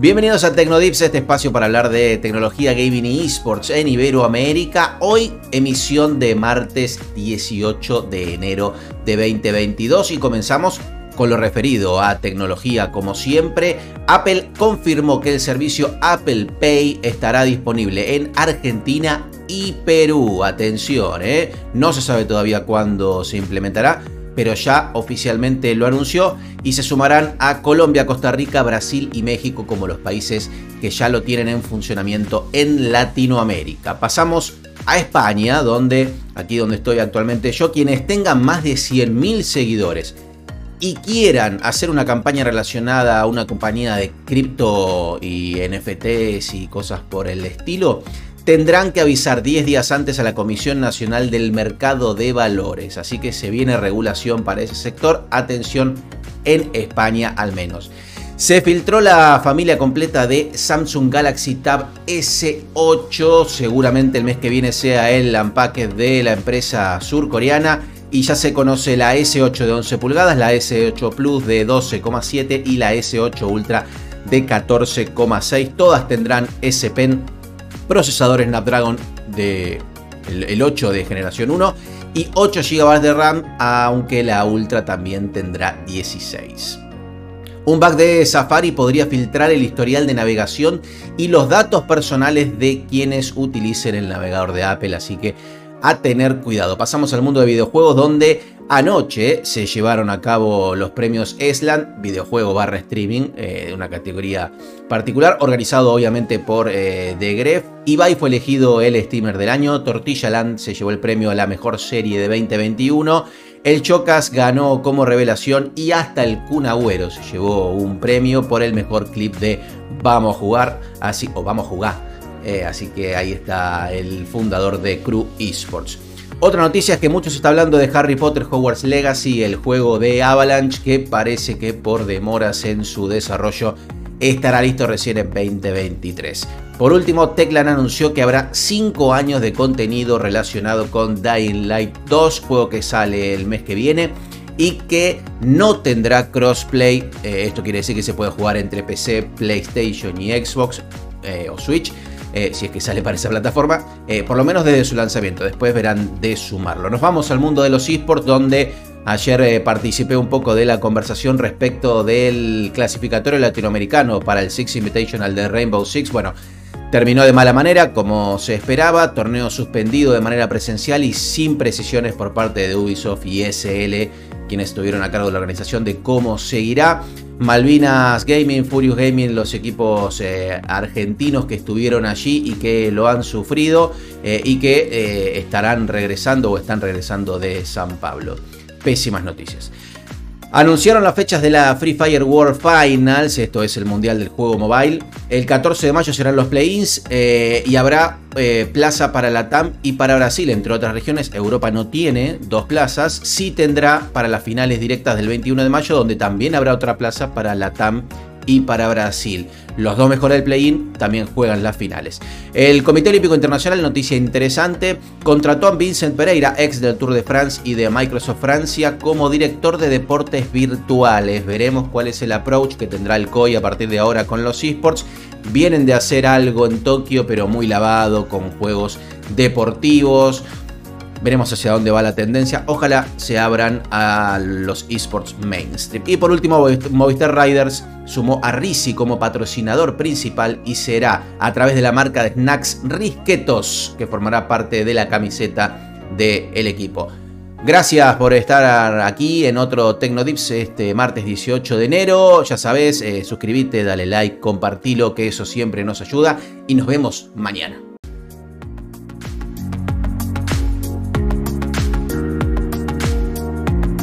Bienvenidos a Tecnodips, este espacio para hablar de tecnología, gaming y esports en Iberoamérica. Hoy emisión de martes 18 de enero de 2022 y comenzamos con lo referido a tecnología como siempre. Apple confirmó que el servicio Apple Pay estará disponible en Argentina y Perú. Atención, ¿eh? no se sabe todavía cuándo se implementará pero ya oficialmente lo anunció y se sumarán a Colombia, Costa Rica, Brasil y México como los países que ya lo tienen en funcionamiento en Latinoamérica. Pasamos a España, donde aquí donde estoy actualmente yo, quienes tengan más de 100.000 seguidores y quieran hacer una campaña relacionada a una compañía de cripto y NFTs y cosas por el estilo, tendrán que avisar 10 días antes a la Comisión Nacional del Mercado de Valores. Así que se viene regulación para ese sector. Atención en España al menos. Se filtró la familia completa de Samsung Galaxy Tab S8. Seguramente el mes que viene sea el empaque de la empresa surcoreana. Y ya se conoce la S8 de 11 pulgadas, la S8 Plus de 12,7 y la S8 Ultra de 14,6. Todas tendrán S Pen procesador Snapdragon de el, 8 de generación 1 y 8 GB de RAM, aunque la Ultra también tendrá 16. Un bug de Safari podría filtrar el historial de navegación y los datos personales de quienes utilicen el navegador de Apple, así que a tener cuidado. Pasamos al mundo de videojuegos donde anoche se llevaron a cabo los premios ESLAN, videojuego barra streaming, eh, de una categoría particular, organizado obviamente por eh, The Gref. Ibai fue elegido el streamer del año, Tortilla Land se llevó el premio a la mejor serie de 2021. El Chocas ganó como revelación y hasta el Kun Agüero se llevó un premio por el mejor clip de Vamos a jugar, así, o Vamos a jugar, eh, así que ahí está el fundador de Crew Esports. Otra noticia es que muchos está hablando de Harry Potter Hogwarts Legacy, el juego de Avalanche, que parece que por demoras en su desarrollo estará listo recién en 2023. Por último, Teclan anunció que habrá 5 años de contenido relacionado con Dying Light 2, juego que sale el mes que viene y que no tendrá crossplay. Eh, esto quiere decir que se puede jugar entre PC, PlayStation y Xbox eh, o Switch eh, si es que sale para esa plataforma, eh, por lo menos desde su lanzamiento. Después verán de sumarlo. Nos vamos al mundo de los esports, donde ayer eh, participé un poco de la conversación respecto del clasificatorio latinoamericano para el Six Invitational de Rainbow Six. Bueno, Terminó de mala manera, como se esperaba, torneo suspendido de manera presencial y sin precisiones por parte de Ubisoft y SL, quienes estuvieron a cargo de la organización de cómo seguirá. Malvinas Gaming, Furious Gaming, los equipos eh, argentinos que estuvieron allí y que lo han sufrido eh, y que eh, estarán regresando o están regresando de San Pablo. Pésimas noticias. Anunciaron las fechas de la Free Fire World Finals, esto es el mundial del juego mobile. El 14 de mayo serán los play-ins eh, y habrá eh, plaza para la TAM y para Brasil, entre otras regiones. Europa no tiene dos plazas, sí tendrá para las finales directas del 21 de mayo, donde también habrá otra plaza para la TAM y para Brasil. Los dos mejores del play-in también juegan las finales. El Comité Olímpico Internacional, noticia interesante, contrató a Vincent Pereira, ex del Tour de France y de Microsoft Francia, como director de deportes virtuales. Veremos cuál es el approach que tendrá el COI a partir de ahora con los esports. Vienen de hacer algo en Tokio, pero muy lavado, con juegos deportivos. Veremos hacia dónde va la tendencia. Ojalá se abran a los esports mainstream. Y por último, Movistar Riders sumó a Risi como patrocinador principal y será a través de la marca de snacks Risquetos, que formará parte de la camiseta del equipo. Gracias por estar aquí en otro Tecnodips este martes 18 de enero. Ya sabes, eh, suscríbete, dale like, compartilo, que eso siempre nos ayuda. Y nos vemos mañana.